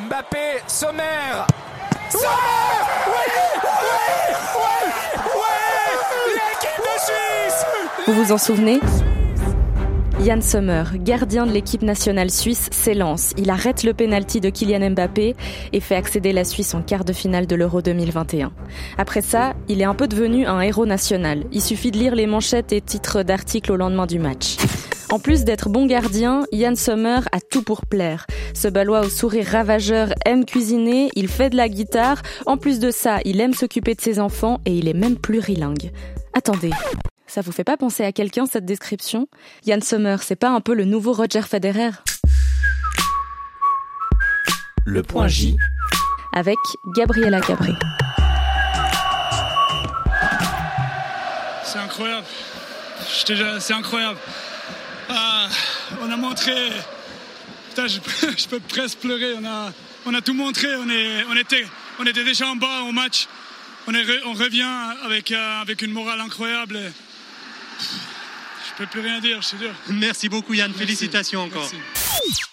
Mbappé, Sommer Vous vous en souvenez? Yann Sommer, gardien de l'équipe nationale suisse, s'élance. Il arrête le pénalty de Kylian Mbappé et fait accéder la Suisse en quart de finale de l'Euro 2021. Après ça, il est un peu devenu un héros national. Il suffit de lire les manchettes et titres d'articles au lendemain du match. En plus d'être bon gardien, Yann Sommer a tout pour plaire. Ce balois au sourire ravageur aime cuisiner, il fait de la guitare. En plus de ça, il aime s'occuper de ses enfants et il est même plurilingue. Attendez, ça vous fait pas penser à quelqu'un cette description? Yann Sommer, c'est pas un peu le nouveau Roger Federer? Le point J. Avec Gabriela Cabré. C'est incroyable. C'est incroyable. Ah, on a montré. Putain, je, je, peux presque pleurer. On a, on a tout montré. On, est, on, était, on était déjà en bas au match. On, est, on revient avec, euh, avec une morale incroyable. Je peux plus rien dire, je te dire. Merci beaucoup Yann, Merci. félicitations encore. Merci.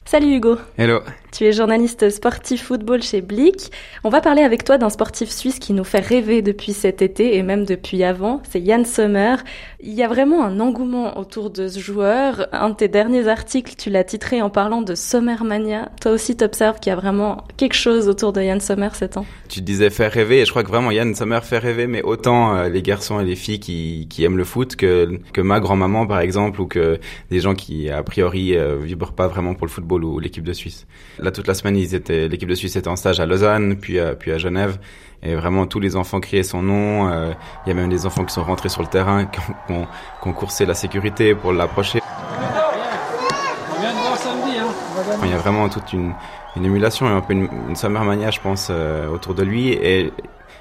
Salut Hugo. Hello. Tu es journaliste sportif football chez Blick. On va parler avec toi d'un sportif suisse qui nous fait rêver depuis cet été et même depuis avant. C'est Yann Sommer. Il y a vraiment un engouement autour de ce joueur. Un de tes derniers articles, tu l'as titré en parlant de Sommermania. Toi aussi, t'observes qu'il y a vraiment quelque chose autour de Yann Sommer cet an. Tu disais faire rêver et je crois que vraiment Yann Sommer fait rêver, mais autant euh, les garçons et les filles qui, qui aiment le foot que, que ma grand-maman par exemple ou que des gens qui a priori euh, vibrent pas vraiment pour le football ou l'équipe de Suisse. Là, toute la semaine, l'équipe de Suisse était en stage à Lausanne, puis à, Genève. Et vraiment, tous les enfants criaient son nom. Euh, il y a même des enfants qui sont rentrés sur le terrain, qui ont, qui ont coursé la sécurité pour l'approcher. Il y a vraiment toute une, émulation et un peu une, une summer mania, je pense, euh, autour de lui.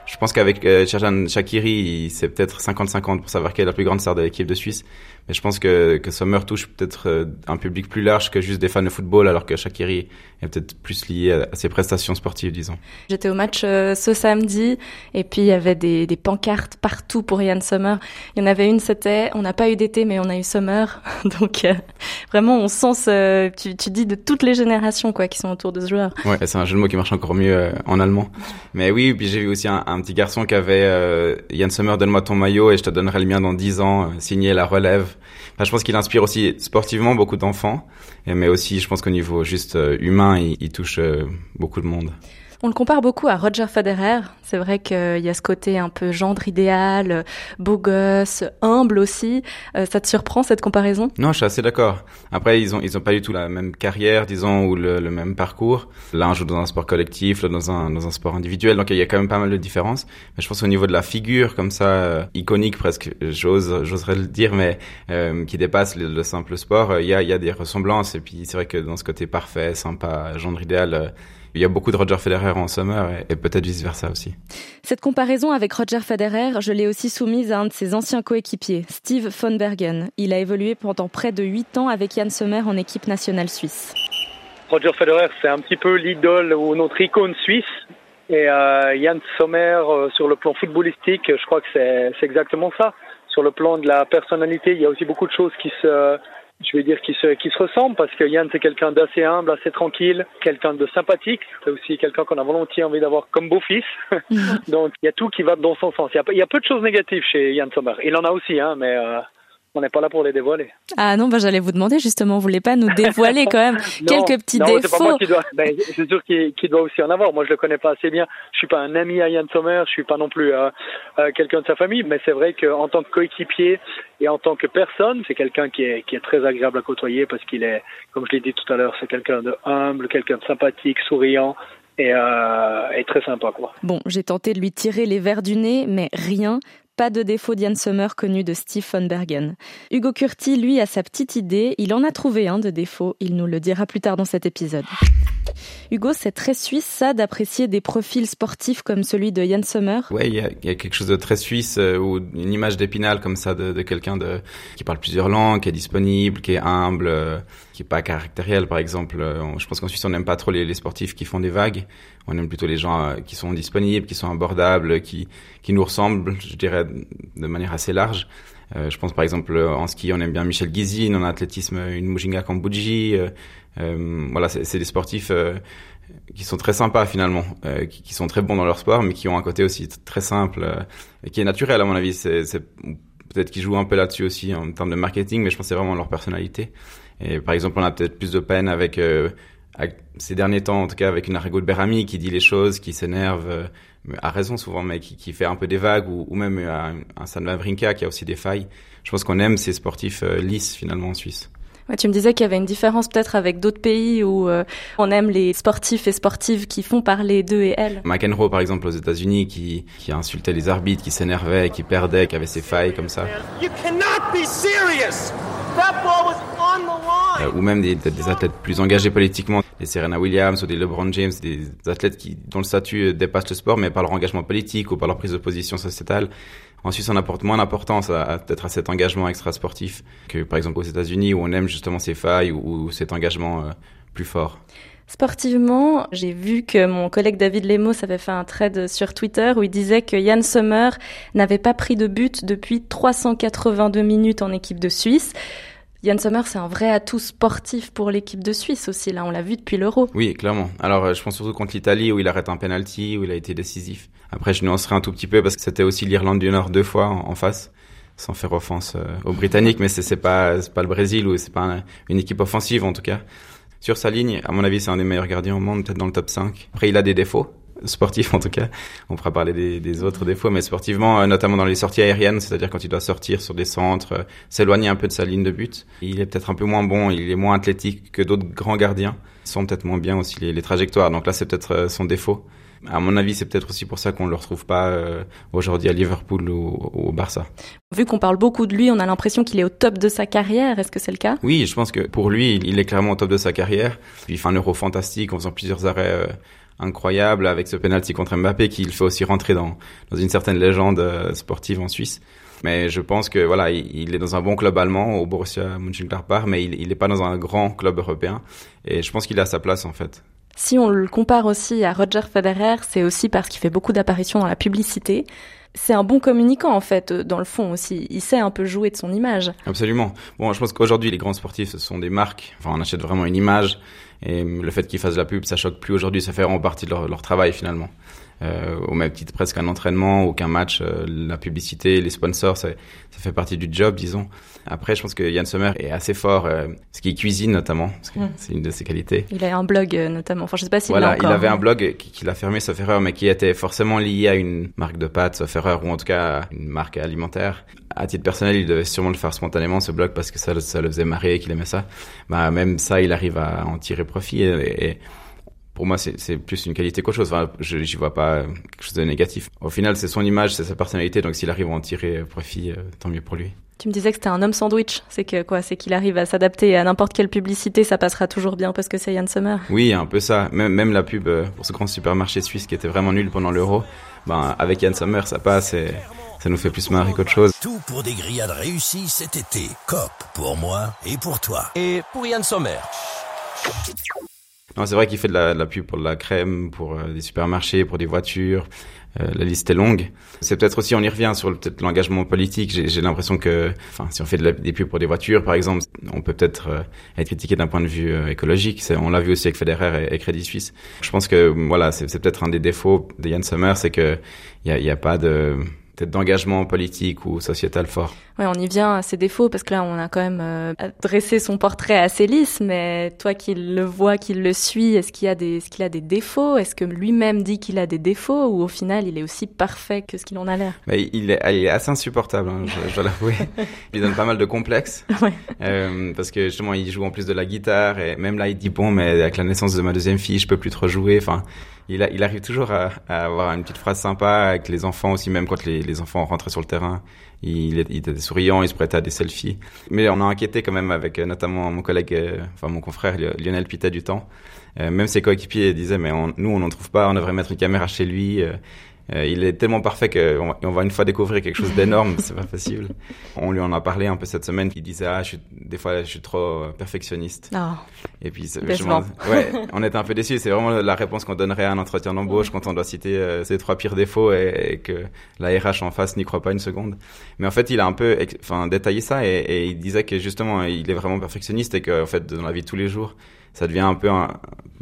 Je pense qu'avec euh, Serjan Shakiri, c'est peut-être 50-50 pour savoir qui est la plus grande star de l'équipe de Suisse. Mais je pense que, que Sommer touche peut-être euh, un public plus large que juste des fans de football, alors que Shakiri est peut-être plus lié à, à, ses prestations sportives, disons. J'étais au match euh, ce samedi, et puis il y avait des, des, pancartes partout pour Yann Sommer. Il y en avait une, c'était « On n'a pas eu d'été, mais on a eu Sommer ». Donc euh, vraiment, on sent ce... Tu, tu, dis de toutes les générations quoi qui sont autour de ce joueur. Ouais, c'est un jeu de mots qui marche encore mieux en allemand. Mais oui, puis j'ai vu aussi un, un, petit garçon qui avait Yann Sommer, donne-moi ton maillot et je te donnerai le mien dans 10 ans, signé la relève ». Je pense qu'il inspire aussi sportivement beaucoup d'enfants, mais aussi, je pense qu'au niveau juste humain, il, il touche beaucoup de monde. On le compare beaucoup à Roger Federer. C'est vrai qu'il y a ce côté un peu gendre idéal, beau gosse, humble aussi. Euh, ça te surprend cette comparaison? Non, je suis assez d'accord. Après, ils ont ils ont pas du tout la même carrière, disons, ou le, même parcours. L'un joue dans un sport collectif, l'autre dans un dans un sport individuel. Donc il y a quand même pas mal de différences. Mais je pense au niveau de la figure, comme ça, euh, iconique presque, j'ose j'oserais le dire, mais euh, qui dépasse le, le simple sport, il y a il y a des ressemblances. Et puis c'est vrai que dans ce côté parfait, sympa, gendre idéal il y a beaucoup de Roger Federer en summer et, et peut-être vice versa aussi. Cette comparaison avec Roger Federer, je l'ai aussi soumise à un de ses anciens coéquipiers, Steve von Bergen. Il a évolué pendant près de 8 ans avec Yann Sommer en équipe nationale suisse. Roger Federer, c'est un petit peu l'idole ou notre icône suisse. Et euh, Yann Sommer, euh, sur le plan footballistique, je crois que c'est exactement ça. Sur le plan de la personnalité, il y a aussi beaucoup de choses qui se je vais dire qui se, qui se ressemblent parce que Yann c'est quelqu'un d'assez humble, assez tranquille, quelqu'un de sympathique, c'est aussi quelqu'un qu'on a volontiers envie d'avoir comme beau-fils. Donc il y a tout qui va dans son sens. Il y, a, il y a peu de choses négatives chez Yann Sommer. Il en a aussi, hein, mais euh, on n'est pas là pour les dévoiler. Ah non, bah, j'allais vous demander justement, vous voulez pas nous dévoiler quand même non, quelques petits non, défauts c'est pas moi qui dois. Ben, c'est sûr qu'il, doit aussi en avoir. Moi, je le connais pas assez bien. Je suis pas un ami à Yann Sommer. Je suis pas non plus euh, euh, quelqu'un de sa famille. Mais c'est vrai qu'en tant que coéquipier et en tant que personne, c'est quelqu'un qui est qui est très agréable à côtoyer parce qu'il est, comme je l'ai dit tout à l'heure, c'est quelqu'un de humble, quelqu'un de sympathique, souriant. Et, euh, et très sympa quoi. Bon, j'ai tenté de lui tirer les verres du nez, mais rien. Pas de défaut d'Yann Sommer connu de Steve von Bergen. Hugo Curti, lui, a sa petite idée. Il en a trouvé un de défaut. Il nous le dira plus tard dans cet épisode. Hugo, c'est très suisse, ça, d'apprécier des profils sportifs comme celui de Yann Sommer? Ouais, il y, a quelque chose de très suisse, euh, ou une image d'épinal comme ça, de, quelqu'un qui parle plusieurs langues, qui est disponible, qui est humble, euh, qui est pas caractériel, par exemple. Euh, je pense qu'en Suisse, on n'aime pas trop les, sportifs qui font des vagues. On aime plutôt les gens euh, qui sont disponibles, qui sont abordables, qui, qui nous ressemblent, je dirais, de manière assez large. Euh, je pense par exemple en ski, on aime bien Michel Guizine, en athlétisme, une Mujinga Kambouji. Euh, euh, voilà, c'est des sportifs qui sont très sympas finalement, euh, qui, sont très bons dans leur sport, mais qui ont un côté aussi très simple euh, qui est naturel à mon avis. C'est, peut-être qu'ils jouent un peu là-dessus aussi en termes de marketing, mais je pense c'est vraiment leur personnalité. Et par exemple, on a peut-être plus de peine avec, euh, avec, ces derniers temps, en tout cas avec une Arrigo de Berami qui dit les choses, qui s'énerve, euh, a raison souvent, mais qui, qui, fait un peu des vagues, ou, ou même un, un San Wawrinka qui a aussi des failles. Je pense qu'on aime ces sportifs lisses finalement en Suisse. Ouais, tu me disais qu'il y avait une différence peut-être avec d'autres pays où euh, on aime les sportifs et sportives qui font parler d'eux et elles. McEnroe, par exemple, aux États-Unis, qui, qui insultait les arbitres, qui s'énervait, qui perdait, qui avait ses failles comme ça. You cannot be serious. That ball was. Euh, ou même des, athlètes plus engagés politiquement, des Serena Williams ou des LeBron James, des athlètes qui, dont le statut dépasse le sport, mais par leur engagement politique ou par leur prise de position sociétale. En Suisse, on apporte moins d'importance à, peut-être à cet engagement extra-sportif que par exemple aux États-Unis où on aime justement ces failles ou, cet engagement euh, plus fort. Sportivement, j'ai vu que mon collègue David Lemos avait fait un thread sur Twitter où il disait que Jan Sommer n'avait pas pris de but depuis 382 minutes en équipe de Suisse. Yann Sommer, c'est un vrai atout sportif pour l'équipe de Suisse aussi. Là, on l'a vu depuis l'Euro. Oui, clairement. Alors, euh, je pense surtout contre l'Italie où il arrête un penalty, où il a été décisif. Après, je nuancerai un tout petit peu parce que c'était aussi l'Irlande du Nord deux fois en, face, sans faire offense euh, aux Britanniques, mais c'est pas pas le Brésil ou c'est pas une équipe offensive en tout cas. Sur sa ligne, à mon avis, c'est un des meilleurs gardiens au monde, peut-être dans le top 5. Après, il a des défauts sportif en tout cas. On pourra parler des, des autres défauts, mais sportivement, euh, notamment dans les sorties aériennes, c'est-à-dire quand il doit sortir sur des centres, euh, s'éloigner un peu de sa ligne de but. Il est peut-être un peu moins bon, il est moins athlétique que d'autres grands gardiens. Ils sont peut-être moins bien aussi les, les trajectoires, donc là c'est peut-être euh, son défaut. À mon avis, c'est peut-être aussi pour ça qu'on ne le retrouve pas aujourd'hui à Liverpool ou, au Barça. Vu qu'on parle beaucoup de lui, on a l'impression qu'il est au top de sa carrière. Est-ce que c'est le cas? Oui, je pense que pour lui, il est clairement au top de sa carrière. il fait un euro fantastique en faisant plusieurs arrêts incroyable avec ce penalty contre Mbappé qui le fait aussi rentrer dans, dans une certaine légende euh, sportive en Suisse. Mais je pense que voilà, il, est dans un bon club allemand au Borussia Mönchengladbach, mais il n'est pas dans un grand club européen. Et je pense qu'il a sa place en fait. Si on le compare aussi à Roger Federer, c'est aussi parce qu'il fait beaucoup d'apparitions dans la publicité. C'est un bon communicant en fait, dans le fond aussi. Il sait un peu jouer de son image. Absolument. Bon, je pense qu'aujourd'hui les grands sportifs ce sont des marques. Enfin, on achète vraiment une image. Et le fait qu'ils fassent de la pub, ça choque plus aujourd'hui, ça fait vraiment partie de leur travail finalement. Euh, au même titre presque un entraînement ou qu'un match, euh, la publicité, les sponsors, ça, ça, fait partie du job, disons. Après, je pense que Yann Sommer est assez fort, euh, ce qui cuisine notamment, mm. c'est une de ses qualités. Il a un blog notamment, enfin je sais pas s'il voilà, encore. il avait un blog qu'il a fermé, sauf erreur, mais qui était forcément lié à une marque de pâtes, sauf erreur, ou en tout cas à une marque alimentaire. À titre personnel, il devait sûrement le faire spontanément, ce blog, parce que ça, ça le faisait marrer et qu'il aimait ça. Bah, même ça, il arrive à en tirer profit et, et pour moi, c'est plus une qualité qu'autre chose. Enfin, je j'y vois pas quelque chose de négatif. Au final, c'est son image, c'est sa personnalité. Donc, s'il arrive à en tirer profit, euh, tant mieux pour lui. Tu me disais que c'était un homme sandwich. C'est que quoi? C'est qu'il arrive à s'adapter à n'importe quelle publicité, ça passera toujours bien parce que c'est Yann Sommer. Oui, un peu ça. Même, même la pub euh, pour ce grand supermarché suisse qui était vraiment nul pendant l'euro. Ben, avec Yann Sommer, ça passe et ça nous fait plus marrer qu'autre chose. Tout pour des grillades réussies cet été. COP pour moi et pour toi. Et pour Yann Sommer. Non, c'est vrai qu'il fait de la, de la, pub pour de la crème, pour euh, des supermarchés, pour des voitures. Euh, la liste est longue. C'est peut-être aussi, on y revient sur peut-être l'engagement politique. J'ai l'impression que, enfin, si on fait de la, des pubs pour des voitures, par exemple, on peut peut-être euh, être critiqué d'un point de vue euh, écologique. On l'a vu aussi avec Federer et, Crédit Suisse. Je pense que, voilà, c'est peut-être un des défauts de Yann Sommer, c'est que il y a, y a pas de peut-être d'engagement politique ou sociétal fort. Ouais, on y vient à ses défauts parce que là, on a quand même euh, dressé son portrait assez lisse. Mais toi, qui le vois, qui le suit, est-ce qu'il a des, est-ce qu'il a des défauts? Est-ce que lui-même dit qu'il a des défauts ou au final, il est aussi parfait que ce qu'il en a l'air? Mais il est, il est assez insupportable, hein, je, je dois l'avouer. il donne pas mal de complexes ouais. euh, parce que justement, il joue en plus de la guitare et même là, il dit bon, mais avec la naissance de ma deuxième fille, je peux plus trop jouer. Enfin, il, a, il arrive toujours à, à, avoir une petite phrase sympa avec les enfants aussi, même quand les, les enfants rentraient sur le terrain. Il, il, était souriant, il se prêtait à des selfies. Mais on a inquiété quand même avec euh, notamment mon collègue, euh, enfin mon confrère Lionel Pita du temps. Euh, même ses coéquipiers disaient mais on, nous on n'en trouve pas, on devrait mettre une caméra chez lui. Euh, euh, il est tellement parfait qu'on on va une fois découvrir quelque chose d'énorme, c'est pas facile. On lui en a parlé un peu cette semaine, il disait ah je suis, des fois je suis trop perfectionniste. Oh. Et puis ouais, on était un peu déçus. C'est vraiment la réponse qu'on donnerait à un entretien d'embauche quand on doit citer euh, ses trois pires défauts et, et, que la RH en face n'y croit pas une seconde. Mais en fait, il a un peu, enfin détaillé ça et, et il disait que justement il est vraiment perfectionniste et que en fait dans la vie de tous les jours ça devient un peu un,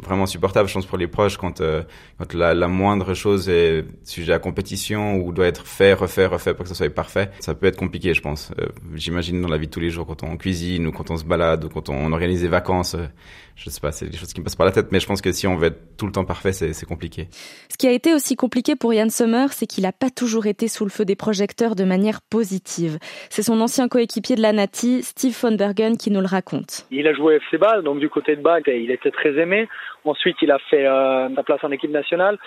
vraiment supportable, je pense, pour les proches quand, euh, quand la, la, moindre chose est sujet à compétition ou doit être fait, refait, refait pour que ça soit parfait. Ça peut être compliqué, je pense. Euh, j'imagine dans la vie de tous les jours, quand on cuisine ou quand on se balade ou quand on organise des vacances. Euh, je sais pas, c'est des choses qui me passent par la tête, mais je pense que si on veut être tout le temps parfait, c'est compliqué. Ce qui a été aussi compliqué pour Yann Sommer, c'est qu'il n'a pas toujours été sous le feu des projecteurs de manière positive. C'est son ancien coéquipier de la Nati, Steve von Bergen, qui nous le raconte. Il a joué FC Bâle, donc du côté de Bâle, il était très aimé. Ensuite, il a fait euh, sa place en équipe nationale,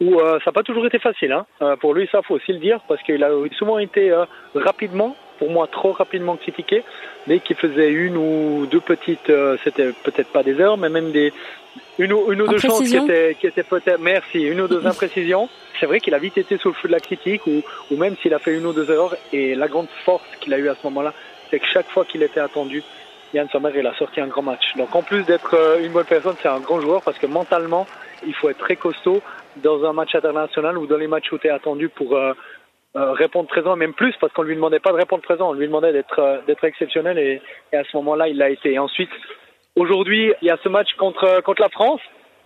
où euh, ça n'a pas toujours été facile. Hein. Euh, pour lui, ça faut aussi le dire, parce qu'il a souvent été euh, rapidement pour moi trop rapidement critiqué. Dès qu'il faisait une ou deux petites, euh, c'était peut-être pas des erreurs, mais même des une ou, une ou deux chances qui étaient, qui étaient peut-être, merci, une ou deux imprécisions. C'est vrai qu'il a vite été sous le feu de la critique, ou, ou même s'il a fait une ou deux erreurs. Et la grande force qu'il a eu à ce moment-là, c'est que chaque fois qu'il était attendu, Yann Sommer, il a sorti un grand match. Donc en plus d'être euh, une bonne personne, c'est un grand joueur parce que mentalement, il faut être très costaud dans un match international ou dans les matchs où tu es attendu pour euh, répondre présent, même plus, parce qu'on lui demandait pas de répondre présent, on lui demandait d'être euh, d'être exceptionnel et, et, à ce moment-là, il l'a été. Et ensuite, aujourd'hui, il y a ce match contre contre la France,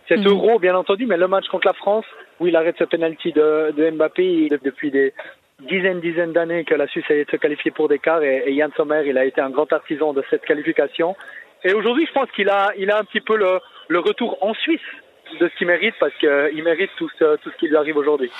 c'est mmh. euro bien entendu, mais le match contre la France où il arrête ce penalty de, de Mbappé depuis des dizaines dizaines d'années que la Suisse a été qualifiée pour des quarts et, et Yann Sommer, il a été un grand artisan de cette qualification. Et aujourd'hui, je pense qu'il a il a un petit peu le le retour en Suisse de ce qu'il mérite parce qu'il mérite tout ce, tout ce qui lui arrive aujourd'hui.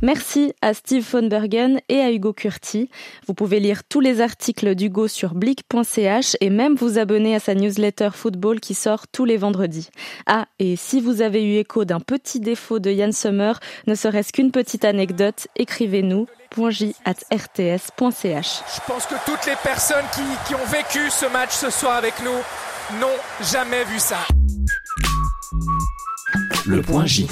Merci à Steve von Bergen et à Hugo Curti. Vous pouvez lire tous les articles d'Hugo sur blick.ch et même vous abonner à sa newsletter football qui sort tous les vendredis. Ah, et si vous avez eu écho d'un petit défaut de Yann Sommer, ne serait-ce qu'une petite anecdote, écrivez-nous rts.ch. Je pense que toutes les personnes qui, qui ont vécu ce match ce soir avec nous n'ont jamais vu ça. Le point J.